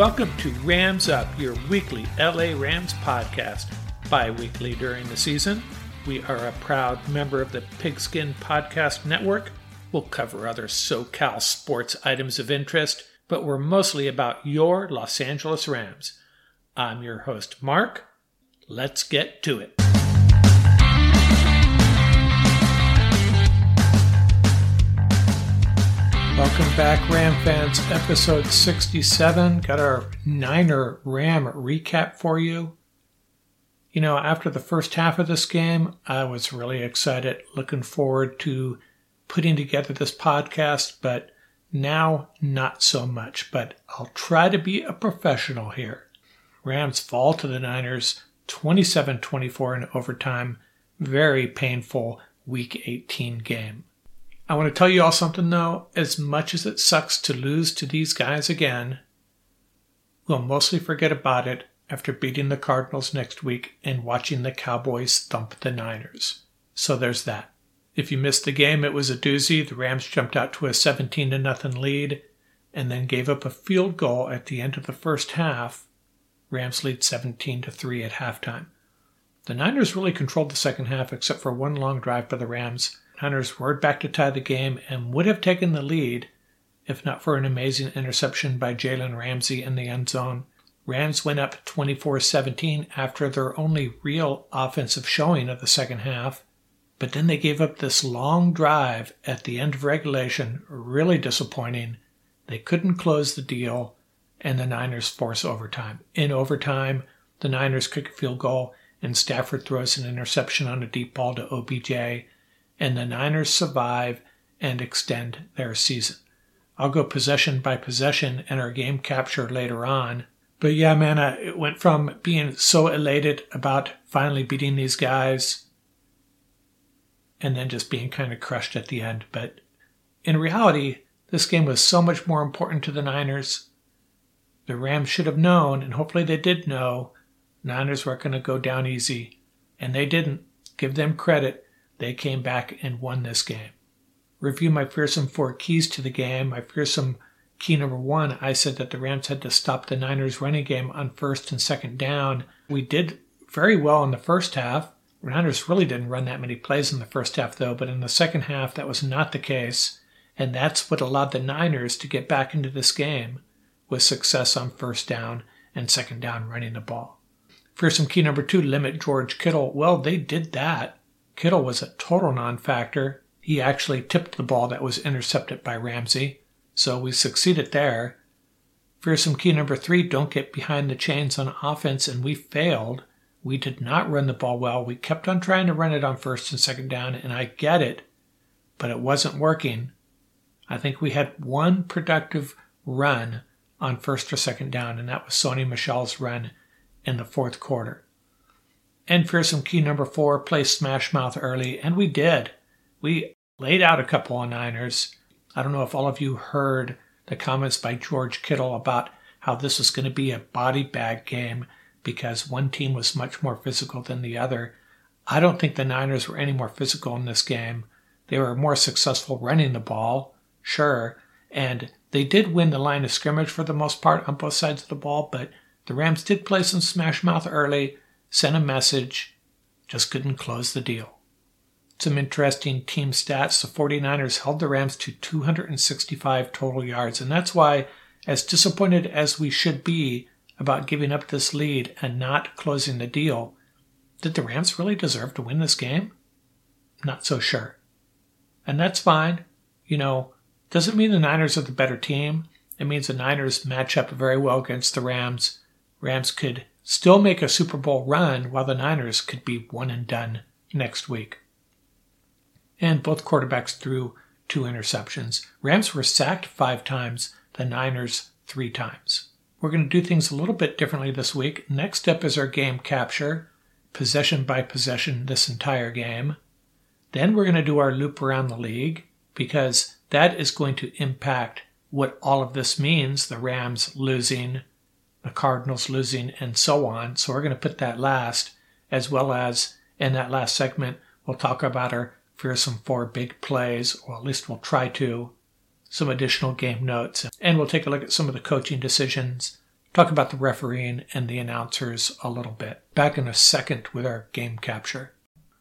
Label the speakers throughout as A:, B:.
A: Welcome to Rams Up, your weekly LA Rams podcast. Bi weekly during the season. We are a proud member of the Pigskin Podcast Network. We'll cover other SoCal sports items of interest, but we're mostly about your Los Angeles Rams. I'm your host, Mark. Let's get to it. Welcome back, Ram fans. Episode 67. Got our Niner Ram recap for you. You know, after the first half of this game, I was really excited, looking forward to putting together this podcast, but now not so much. But I'll try to be a professional here. Rams fall to the Niners 27 24 in overtime. Very painful Week 18 game. I want to tell you all something though. As much as it sucks to lose to these guys again, we'll mostly forget about it after beating the Cardinals next week and watching the Cowboys thump the Niners. So there's that. If you missed the game, it was a doozy. The Rams jumped out to a 17 to nothing lead and then gave up a field goal at the end of the first half. Rams lead 17 to 3 at halftime. The Niners really controlled the second half except for one long drive by the Rams Hunters were back to tie the game and would have taken the lead if not for an amazing interception by Jalen Ramsey in the end zone. Rams went up 24 17 after their only real offensive showing of the second half, but then they gave up this long drive at the end of regulation, really disappointing. They couldn't close the deal, and the Niners force overtime. In overtime, the Niners kick a field goal, and Stafford throws an interception on a deep ball to OBJ and the Niners survive and extend their season. I'll go possession by possession and our game capture later on. But yeah, man, I, it went from being so elated about finally beating these guys and then just being kind of crushed at the end. But in reality, this game was so much more important to the Niners. The Rams should have known, and hopefully they did know, Niners weren't going to go down easy. And they didn't. Give them credit. They came back and won this game. Review my fearsome four keys to the game. My fearsome key number one, I said that the Rams had to stop the Niners running game on first and second down. We did very well in the first half. The Niners really didn't run that many plays in the first half, though, but in the second half, that was not the case. And that's what allowed the Niners to get back into this game with success on first down and second down running the ball. Fearsome key number two, limit George Kittle. Well, they did that. Kittle was a total non factor. He actually tipped the ball that was intercepted by Ramsey, so we succeeded there. Fearsome key number three don't get behind the chains on offense, and we failed. We did not run the ball well. We kept on trying to run it on first and second down, and I get it, but it wasn't working. I think we had one productive run on first or second down, and that was Sony Michel's run in the fourth quarter. And fearsome key number four, play smash mouth early. And we did. We laid out a couple of Niners. I don't know if all of you heard the comments by George Kittle about how this was going to be a body bag game because one team was much more physical than the other. I don't think the Niners were any more physical in this game. They were more successful running the ball, sure, and they did win the line of scrimmage for the most part on both sides of the ball, but the Rams did play some smash mouth early sent a message, just couldn't close the deal. Some interesting team stats. The 49ers held the Rams to 265 total yards, and that's why, as disappointed as we should be about giving up this lead and not closing the deal, did the Rams really deserve to win this game? Not so sure. And that's fine. You know, doesn't mean the Niners are the better team. It means the Niners match up very well against the Rams. Rams could still make a Super Bowl run while the Niners could be one and done next week. And both quarterbacks threw two interceptions. Rams were sacked five times, the Niners three times. We're going to do things a little bit differently this week. Next up is our game capture, possession by possession this entire game. Then we're going to do our loop around the league because that is going to impact what all of this means the Rams losing, the Cardinals losing, and so on. So we're going to put that last, as well as in that last segment, we'll talk about our fearsome four big plays, or at least we'll try to, some additional game notes, and we'll take a look at some of the coaching decisions talk about the refereeing and the announcers a little bit. Back in a second with our game capture.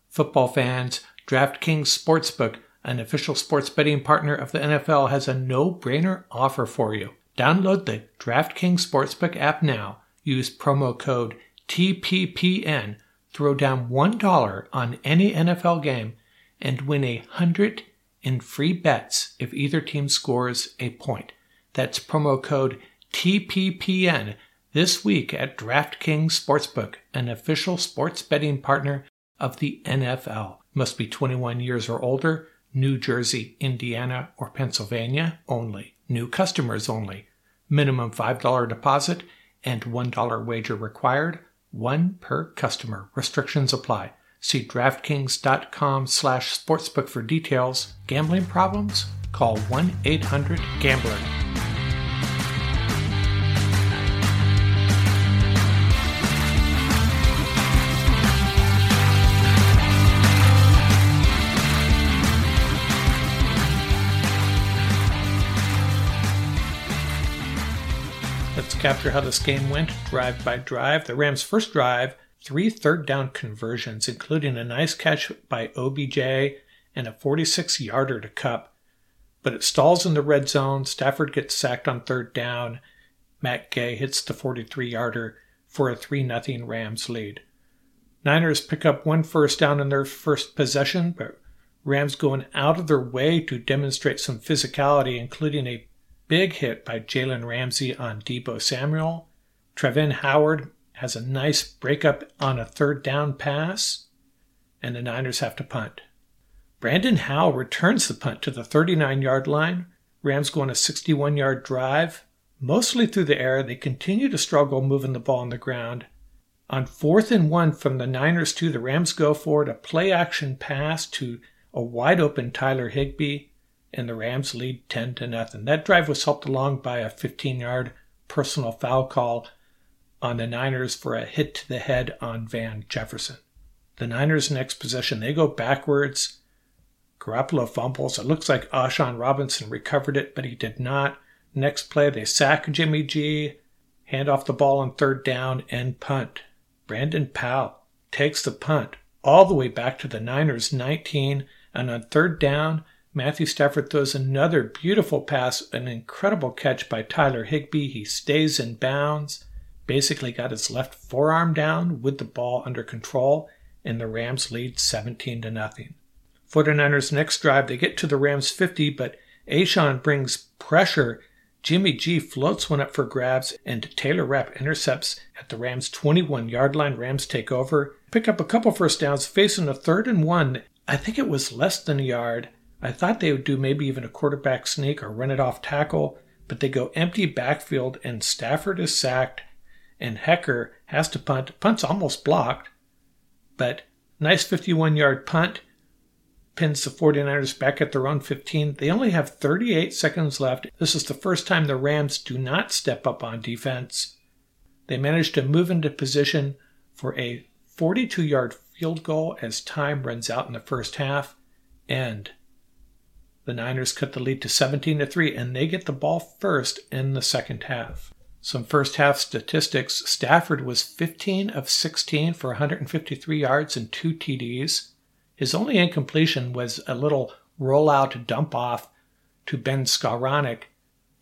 A: Football fans, DraftKings Sportsbook, an official sports betting partner of the NFL, has a no brainer offer for you. Download the DraftKings Sportsbook app now. Use promo code TPPN. Throw down $1 on any NFL game and win a hundred in free bets if either team scores a point. That's promo code TPPN this week at DraftKings Sportsbook, an official sports betting partner of the NFL. Must be 21 years or older, New Jersey, Indiana, or Pennsylvania only. New customers only. Minimum $5 deposit and $1 wager required. One per customer. Restrictions apply. See DraftKings.com slash sportsbook for details. Gambling problems? Call 1-800-GAMBLER. Capture how this game went drive by drive. The Rams' first drive three third down conversions, including a nice catch by OBJ and a 46 yarder to Kupp. But it stalls in the red zone. Stafford gets sacked on third down. Matt Gay hits the 43 yarder for a 3 0 Rams lead. Niners pick up one first down in their first possession, but Rams going out of their way to demonstrate some physicality, including a big hit by Jalen Ramsey on Deebo Samuel. Travin Howard has a nice breakup on a third down pass, and the Niners have to punt. Brandon Powell returns the punt to the 39 yard line. Rams go on a 61 yard drive. Mostly through the air, they continue to struggle moving the ball on the ground. On fourth and one from the Niners two, the Rams go for it, a play action pass to a wide open Tyler Higbee, and the Rams lead 10 to nothing. That drive was helped along by a 15 yard personal foul call on the Niners for a hit to the head on Van Jefferson. The Niners' next possession, they go backwards. Garoppolo fumbles. It looks like A'Shawn Robinson recovered it, but he did not. Next play, they sack Jimmy G, hand off the ball on third down, and punt. Brandon Powell takes the punt all the way back to the Niners' 19, and on third down, Matthew Stafford throws another beautiful pass, an incredible catch by Tyler Higbee. He stays in bounds basically got his left forearm down with the ball under control, and the Rams lead 17 to nothing. 49ers next drive, they get to the Rams 50, but A'Shawn brings pressure. Jimmy G floats one up for grabs, and Taylor Rapp intercepts at the Rams 21 yard line. Rams take over, pick up a couple first downs, facing a third and one. I think it was less than a yard. I thought they would do maybe even a quarterback sneak or run it off tackle, but they go empty backfield, and Stafford is sacked and Hekker has to punt. Punt's almost blocked, but nice 51 yard punt pins the 49ers back at their own 15. They only have 38 seconds left. This is the first time the Rams do not step up on defense. They manage to move into position for a 42 yard field goal as time runs out in the first half, and the Niners cut the lead to 17 to 3, and they get the ball first in the second half. Some first half statistics Stafford was 15 of 16 for 153 yards and two TDs. His only incompletion was a little rollout dump off to Ben Skowronek.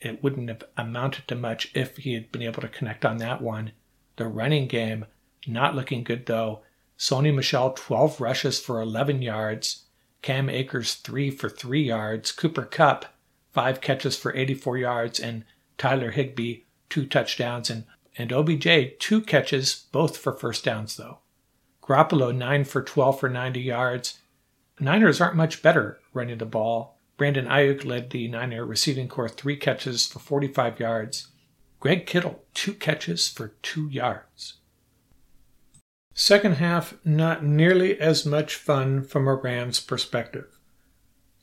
A: It wouldn't have amounted to much if he had been able to connect on that one. The running game, not looking good though. Sony Michel, 12 rushes for 11 yards. Cam Akers, 3 for 3 yards. Cooper Kupp, 5 catches for 84 yards. And Tyler Higbee, two touchdowns, and, and OBJ, two catches, both for first downs, though. Garoppolo, 9 for 12 for 90 yards. Niners aren't much better running the ball. Brandon Aiyuk led the Niner receiving corps, three catches for 45 yards. Greg Kittle, two catches for two yards. Second half, not nearly as much fun from a Rams perspective.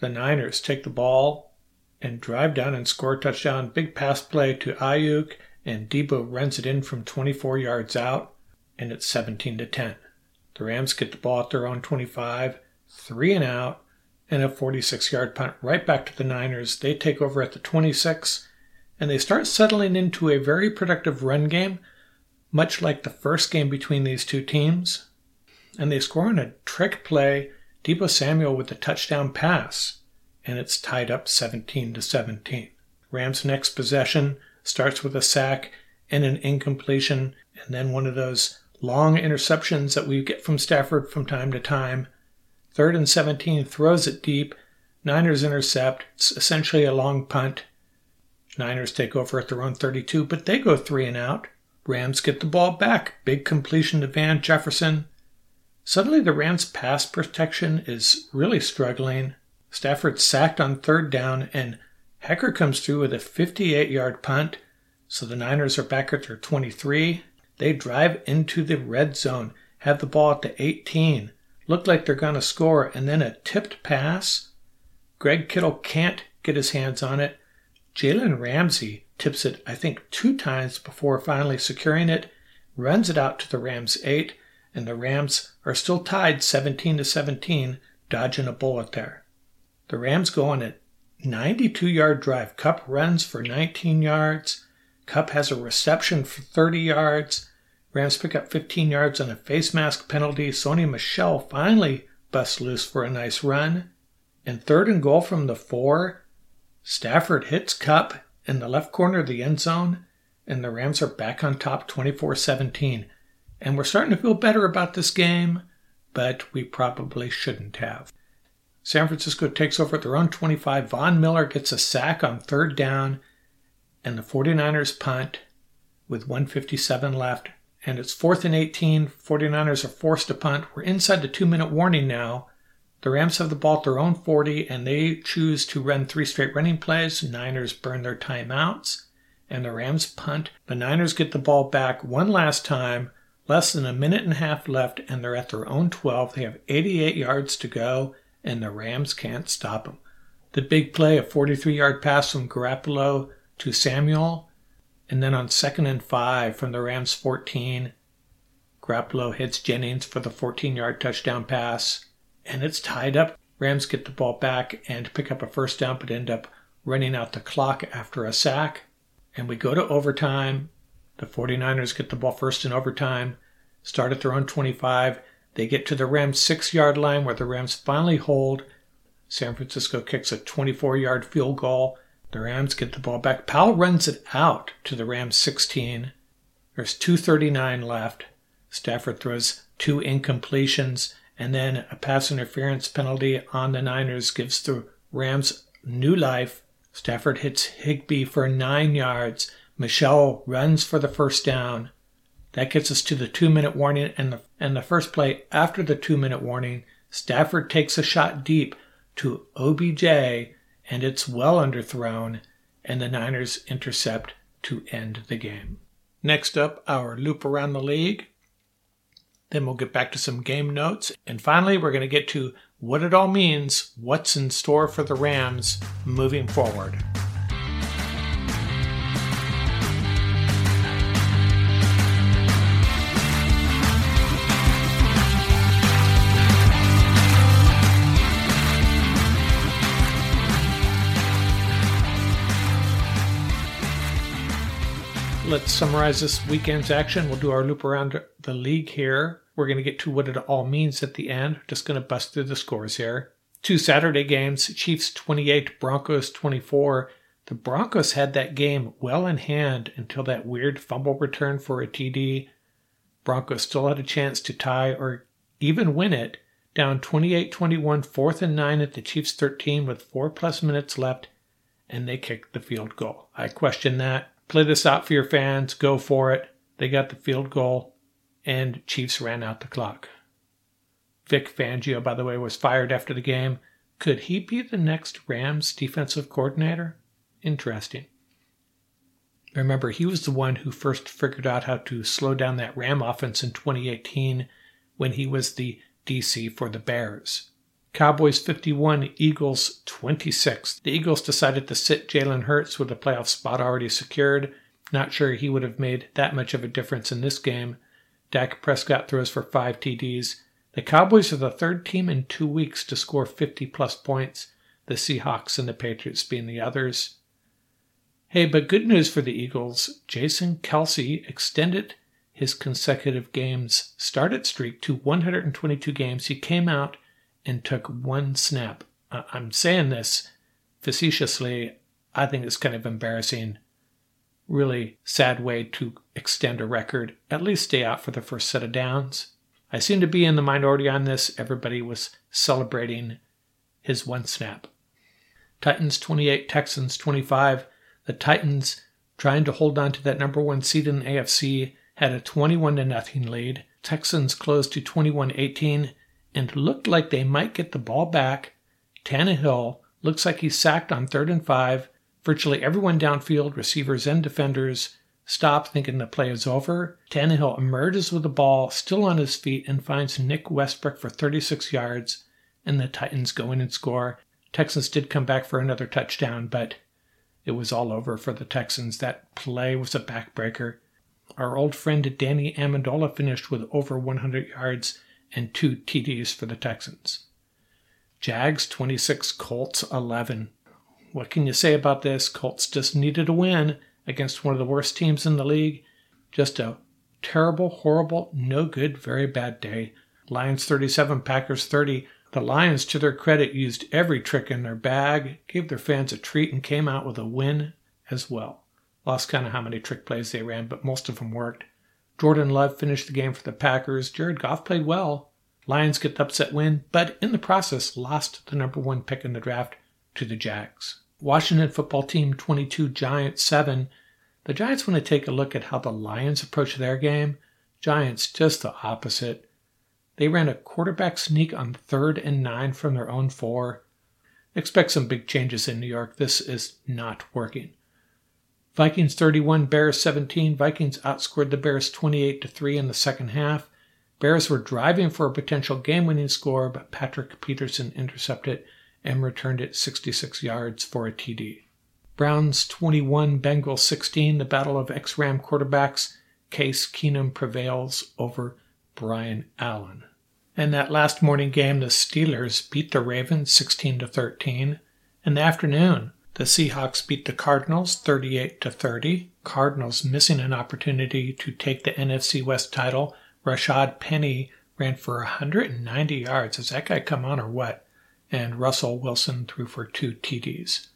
A: The Niners take the ball and drive down and score a touchdown. Big pass play to Aiyuk, and Deebo runs it in from 24 yards out, and it's 17 to 10. The Rams get the ball at their own 25, three and out, and a 46 yard punt right back to the Niners. They take over at the 26, and they start settling into a very productive run game, much like the first game between these two teams. And they score on a trick play, Deebo Samuel with a touchdown pass, and it's tied up 17 to 17. Rams' next possession starts with a sack and an incompletion, and then one of those long interceptions that we get from Stafford from time to time. Third and 17 throws it deep. Niners intercept. It's essentially a long punt. Niners take over at their own 32, but they go three and out. Rams get the ball back. Big completion to Van Jefferson. Suddenly, the Rams' pass protection is really struggling. Stafford sacked on third down, and Hekker comes through with a 58 yard punt. So the Niners are back at their 23. They drive into the red zone, have the ball at the 18, look like they're going to score, and then a tipped pass. Greg Kittle can't get his hands on it. Jalen Ramsey tips it, I think, two times before finally securing it, runs it out to the Rams 8, and the Rams are still tied 17 to 17, dodging a bullet there. The Rams go on a 92 yard drive. Kupp runs for 19 yards. Kupp has a reception for 30 yards. Rams pick up 15 yards on a face mask penalty. Sony Michel finally busts loose for a nice run. And third and goal from the four, Stafford hits Kupp in the left corner of the end zone, and the Rams are back on top 24 17. And we're starting to feel better about this game, but we probably shouldn't have. San Francisco takes over at their own 25. Von Miller gets a sack on third down, and the 49ers punt with 157 left. And it's fourth and 18. 49ers are forced to punt. We're inside the two minute warning now. The Rams have the ball at their own 40 and they choose to run three straight running plays. Niners burn their timeouts and the Rams punt. The Niners get the ball back one last time, less than a minute and a half left, and they're at their own 12. They have 88 yards to go and the Rams can't stop them. The big play, a 43 yard pass from Garoppolo to Samuel, and then on second and five from the Rams 14, Garoppolo hits Jennings for the 14 yard touchdown pass and it's tied up. Rams get the ball back and pick up a first down, but end up running out the clock after a sack. And we go to overtime. The 49ers get the ball first in overtime, start at their own 25. They get to the Rams' six yard line where the Rams finally hold. San Francisco kicks a 24 yard field goal. The Rams get the ball back. Powell runs it out to the Rams 16. There's 2.39 left. Stafford throws two incompletions and then a pass interference penalty on the Niners gives the Rams new life. Stafford hits Higbee for nine yards. Michel runs for the first down. That gets us to the two minute warning and the, and the first play after the two minute warning. Stafford takes a shot deep to OBJ and it's well underthrown, and the Niners intercept to end the game. Next up, our loop around the league. Then we'll get back to some game notes. And finally, we're going to get to what it all means, what's in store for the Rams moving forward. let's summarize this weekend's action. We'll do our loop around the league here. We're going to get to what it all means at the end. Just going to bust through the scores here. Two Saturday games Chiefs 28, Broncos 24. The Broncos had that game well in hand until that weird fumble return for a TD. Broncos still had a chance to tie or even win it, down 28 21, fourth and nine at the Chiefs 13 with four plus minutes left, and they kicked the field goal. I question that. Play this out for your fans. Go for it. They got the field goal and Chiefs ran out the clock. Vic Fangio, by the way, was fired after the game. Could he be the next Rams defensive coordinator? Interesting. Remember, he was the one who first figured out how to slow down that Ram offense in 2018 when he was the DC for the Bears. Cowboys 51, Eagles 26. The Eagles decided to sit Jalen Hurts with a playoff spot already secured. Not sure he would have made that much of a difference in this game. Dak Prescott throws for five TDs. The Cowboys are the third team in two weeks to score 50 plus points, the Seahawks and the Patriots being the others. Hey, but good news for the Eagles. Jason Kelce extended his consecutive games started streak to 122 games. He came out and took one snap. I'm saying this facetiously. I think it's kind of embarrassing. Really sad way to extend a record. At least stay out for the first set of downs. I seem to be in the minority on this. Everybody was celebrating his one snap. Titans 28, Texans 25. The Titans, trying to hold on to that number one seed in the AFC, had a 21 to nothing lead. Texans closed to 21-18 and looked like they might get the ball back. Tannehill looks like he's sacked on third and five. Virtually everyone downfield, receivers and defenders, stop thinking the play is over. Tannehill emerges with the ball, still on his feet, and finds Nick Westbrook for 36 yards, and the Titans go in and score. Texans did come back for another touchdown, but it was all over for the Texans. That play was a backbreaker. Our old friend Danny Amendola finished with over 100 yards and two TDs for the Texans. Jags 26, Colts 11. What can you say about this? Colts just needed a win against one of the worst teams in the league. Just a terrible, horrible, no good, very bad day. Lions 37, Packers 30. The Lions, to their credit, used every trick in their bag, gave their fans a treat, and came out with a win as well. Lost kind of how many trick plays they ran, but most of them worked. Jordan Love finished the game for the Packers. Jared Goff played well. Lions get the upset win, but in the process lost the number one pick in the draft to the Jags. Washington football team 22, Giants 7. The Giants want to take a look at how the Lions approach their game. Giants just the opposite. They ran a quarterback sneak on third and nine from their own four. Expect some big changes in New York. This is not working. Vikings 31, Bears 17. Vikings outscored the Bears 28 to 3 in the second half. Bears were driving for a potential game-winning score, but Patrick Peterson intercepted and returned it 66 yards for a TD. Browns 21, Bengals 16. The battle of ex-Ram quarterbacks. Case Keenum prevails over Brian Allen. In that last morning game, the Steelers beat the Ravens 16 to 13. In the afternoon, the Seahawks beat the Cardinals 38 to 30. Cardinals missing an opportunity to take the NFC West title. Rashaad Penny ran for 190 yards. Does that guy come on or what? And Russell Wilson threw for two TDs.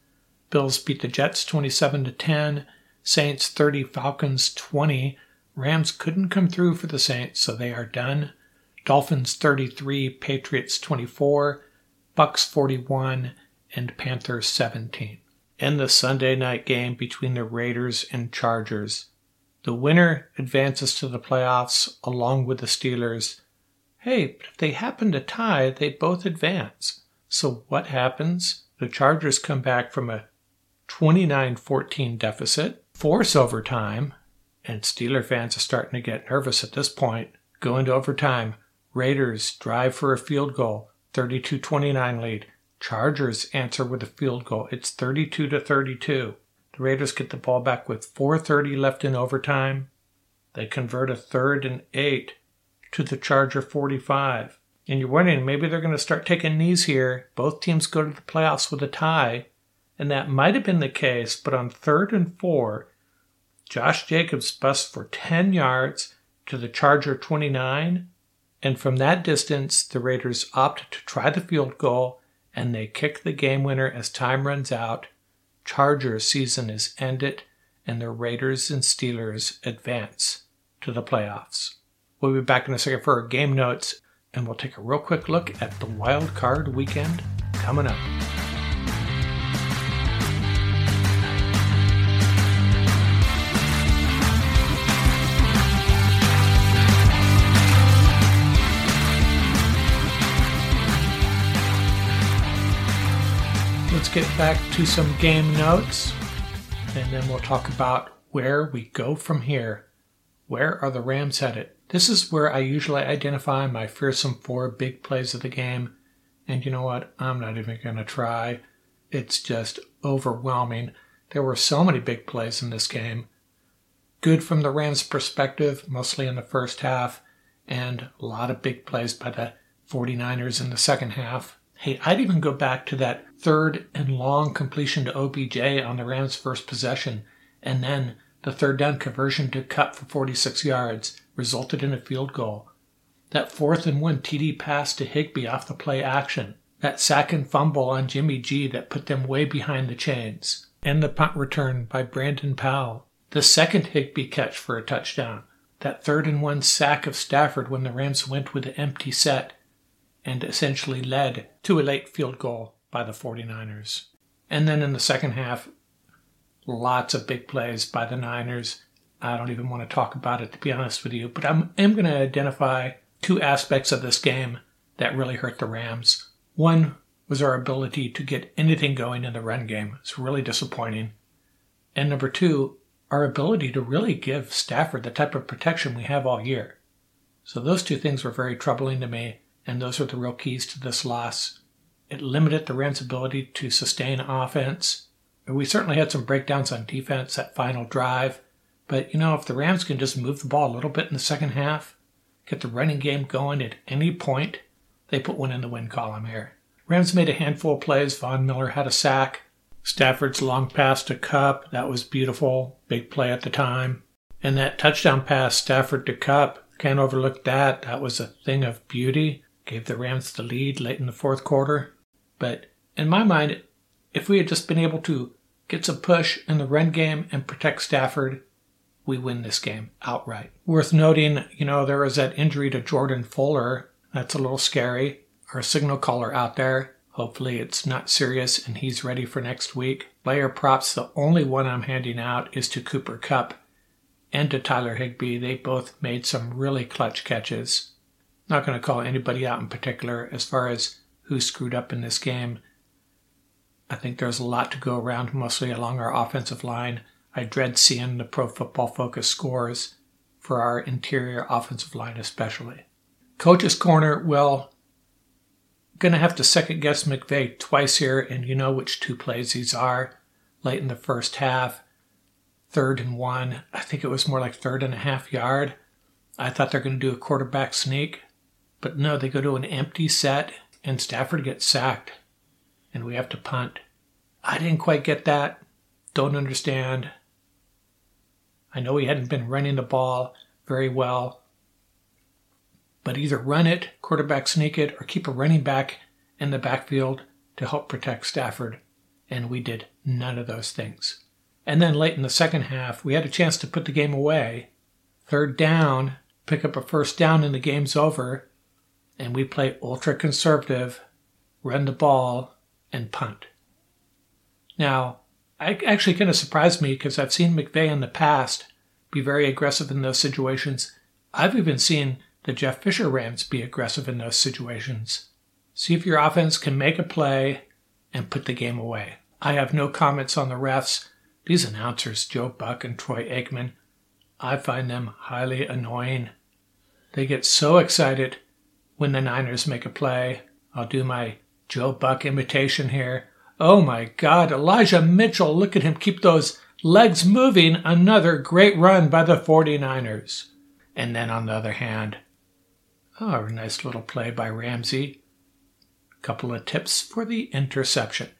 A: Bills beat the Jets 27 to 10. Saints 30, Falcons 20. Rams couldn't come through for the Saints, so they are done. Dolphins 33, Patriots 24, Bucks 41, and Panthers 17. In the Sunday night game between the Raiders and Chargers, the winner advances to the playoffs along with the Steelers. Hey, but if they happen to tie, they both advance. So what happens? The Chargers come back from a 29 14 deficit, force overtime, and Steeler fans are starting to get nervous at this point. Go into overtime. Raiders drive for a field goal, 32 29 lead. Chargers answer with a field goal. It's 32 to 32. The Raiders get the ball back with 4:30 left in overtime. They convert a third and 8 to the Charger 45. And you're wondering maybe they're going to start taking knees here. Both teams go to the playoffs with a tie, and that might have been the case, but on third and 4, Josh Jacobs busts for 10 yards to the Charger 29, and from that distance, the Raiders opt to try the field goal and they kick the game winner as time runs out. Charger season is ended, and the Raiders and Steelers advance to the playoffs. We'll be back in a second for our game notes, and we'll take a real quick look at the wild card weekend coming up. let's get back to some game notes and then we'll talk about where we go from here. Where are the Rams headed? This is where I usually identify my fearsome four big plays of the game. And you know what? I'm not even going to try. It's just overwhelming. There were so many big plays in this game. Good from the Rams' perspective, mostly in the first half, and a lot of big plays by the 49ers in the second half. Hey, I'd even go back to that third and long completion to OBJ on the Rams' first possession, and then the third down conversion to Kupp for 46 yards resulted in a field goal. That fourth and one TD pass to Higbee off the play action. That sack and fumble on Jimmy G that put them way behind the chains. And the punt return by Brandon Powell. The second Higbee catch for a touchdown. That third and one sack of Stafford when the Rams went with an empty set and essentially led to a late field goal by the 49ers. And then in the second half, lots of big plays by the Niners. I don't even want to talk about it to be honest with you, but I'm, I'm going to identify two aspects of this game that really hurt the Rams. One was our ability to get anything going in the run game. It's really disappointing. And number two, our ability to really give Stafford the type of protection we have all year. So those two things were very troubling to me, and those are the real keys to this loss. It limited the Rams' ability to sustain offense. We certainly had some breakdowns on defense that final drive, but you know, if the Rams can just move the ball a little bit in the second half, get the running game going at any point, they put one in the win column here. Rams made a handful of plays. Von Miller had a sack. Stafford's long pass to Kupp, that was beautiful. Big play at the time. And that touchdown pass, Stafford to Kupp, can't overlook that. That was a thing of beauty. Gave the Rams the lead late in the fourth quarter. But in my mind, if we had just been able to get some push in the run game and protect Stafford, we win this game outright. Worth noting, you know, there was that injury to Jordan Fuller. That's a little scary. Our signal caller out there. Hopefully it's not serious and he's ready for next week. Player props, the only one I'm handing out is to Cooper Kupp and to Tyler Higbee. They both made some really clutch catches. Not going to call anybody out in particular as far as who screwed up in this game. I think there's a lot to go around, mostly along our offensive line. I dread seeing the Pro Football Focus scores for our interior offensive line, especially. Coach's Corner, well, gonna have to second guess McVay twice here, and you know which two plays these are. Late in the first half, third and one. I think it was more like third and a half yard. I thought they're going to do a quarterback sneak, but no, they go to an empty set, and Stafford gets sacked, and we have to punt. I didn't quite get that. Don't understand. I know he hadn't been running the ball very well, but either run it, quarterback sneak it, or keep a running back in the backfield to help protect Stafford. And we did none of those things. And then late in the second half, we had a chance to put the game away. Third down, pick up a first down, and the game's over. And we play ultra conservative, run the ball, and punt. Now, actually kind of surprised me because I've seen McVay in the past be very aggressive in those situations. I've even seen the Jeff Fisher Rams be aggressive in those situations. See if your offense can make a play and put the game away. I have no comments on the refs. These announcers, Joe Buck and Troy Aikman, I find them highly annoying. They get so excited when the Niners make a play. I'll do my Joe Buck imitation here. Oh my God, Elijah Mitchell, look at him keep those legs moving. Another great run by the 49ers. And then on the other hand, oh, a nice little play by Ramsey. Couple of tips for the interception.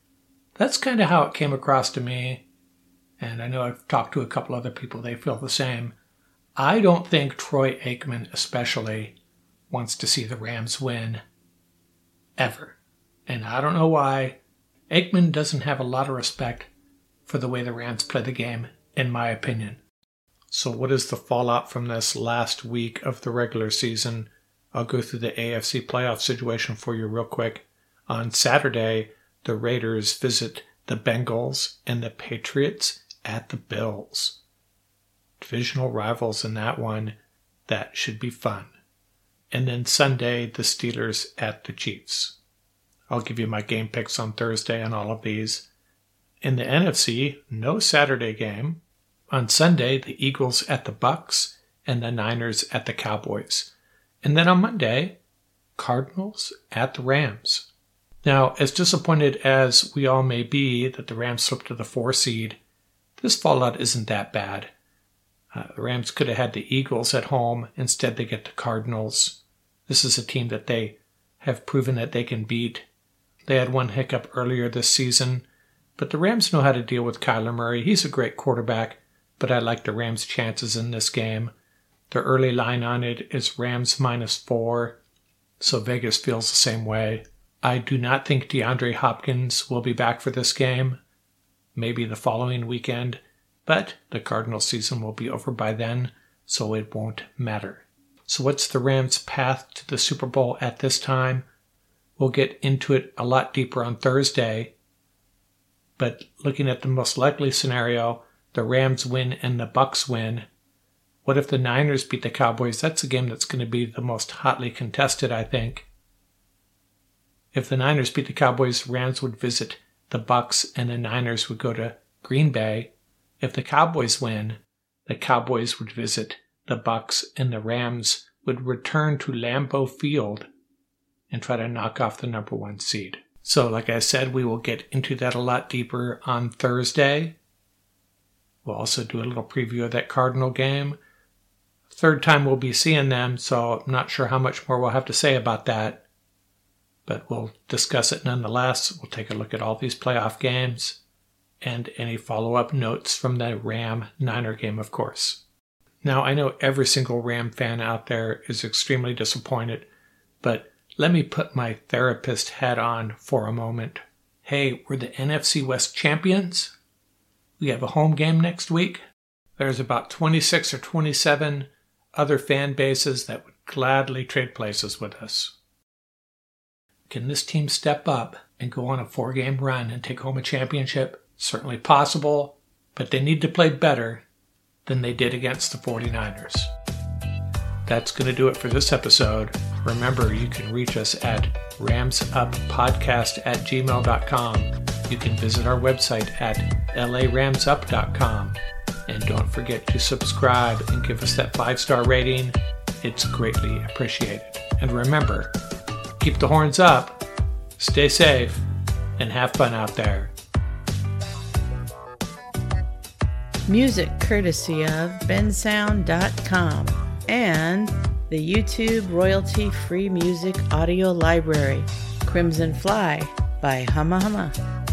A: That's kind of how it came across to me. And I know I've talked to a couple other people, they feel the same. I don't think Troy Aikman, especially, wants to see the Rams win. Ever. And I don't know why. Aikman doesn't have a lot of respect for the way the Rams play the game, in my opinion. So, what is the fallout from this last week of the regular season? I'll go through the AFC playoff situation for you real quick. On Saturday, the Raiders visit the Bengals and the Patriots at the Bills. Divisional rivals in that one. That should be fun. And then Sunday, the Steelers at the Chiefs. I'll give you my game picks on Thursday on all of these. In the NFC, no Saturday game. On Sunday, the Eagles at the Bucks and the Niners at the Cowboys. And then on Monday, Cardinals at the Rams. Now, as disappointed as we all may be that the Rams slipped to the four seed, this fallout isn't that bad. Uh, the Rams could have had the Eagles at home. Instead, they get the Cardinals. This is a team that they have proven that they can beat They had one hiccup earlier this season, but the Rams know how to deal with Kyler Murray. He's a great quarterback, but I like the Rams' chances in this game. The early line on it is Rams minus four, so Vegas feels the same way. I do not think DeAndre Hopkins will be back for this game, maybe the following weekend, but the Cardinal season will be over by then, so it won't matter. So, what's the Rams' path to the Super Bowl at this time? We'll get into it a lot deeper on Thursday. But looking at the most likely scenario, the Rams win and the Bucks win. What if the Niners beat the Cowboys? That's a game that's going to be the most hotly contested, I think. If the Niners beat the Cowboys, Rams would visit the Bucks and the Niners would go to Green Bay. If the Cowboys win, the Cowboys would visit the Bucks and the Rams would return to Lambeau Field and try to knock off the number 1 seed. So, like I said, we will get into that a lot deeper on Thursday. We'll also do a little preview of that Cardinal game. Third time we'll be seeing them, so I'm not sure how much more we'll have to say about that but we'll discuss it nonetheless. We'll take a look at all these playoff games and any follow up notes from the Ram Niner game, of course. Now, I know every single Ram fan out there is extremely disappointed, but let me put my therapist hat on for a moment. Hey, we're the NFC West champions. We have a home game next week. There's about 26 or 27 other fan bases that would gladly trade places with us. Can this team step up and go on a four game run and take home a championship? Certainly possible, but they need to play better than they did against the 49ers. That's going to do it for this episode. Remember, you can reach us at ramsuppodcast at gmail.com. You can visit our website at laramsup.com. And don't forget to subscribe and give us that five star rating. It's greatly appreciated. And remember, keep the horns up, stay safe, and have fun out there.
B: Music courtesy of bensound.com and the YouTube royalty free music audio library, Crimson Fly by Humma Humma.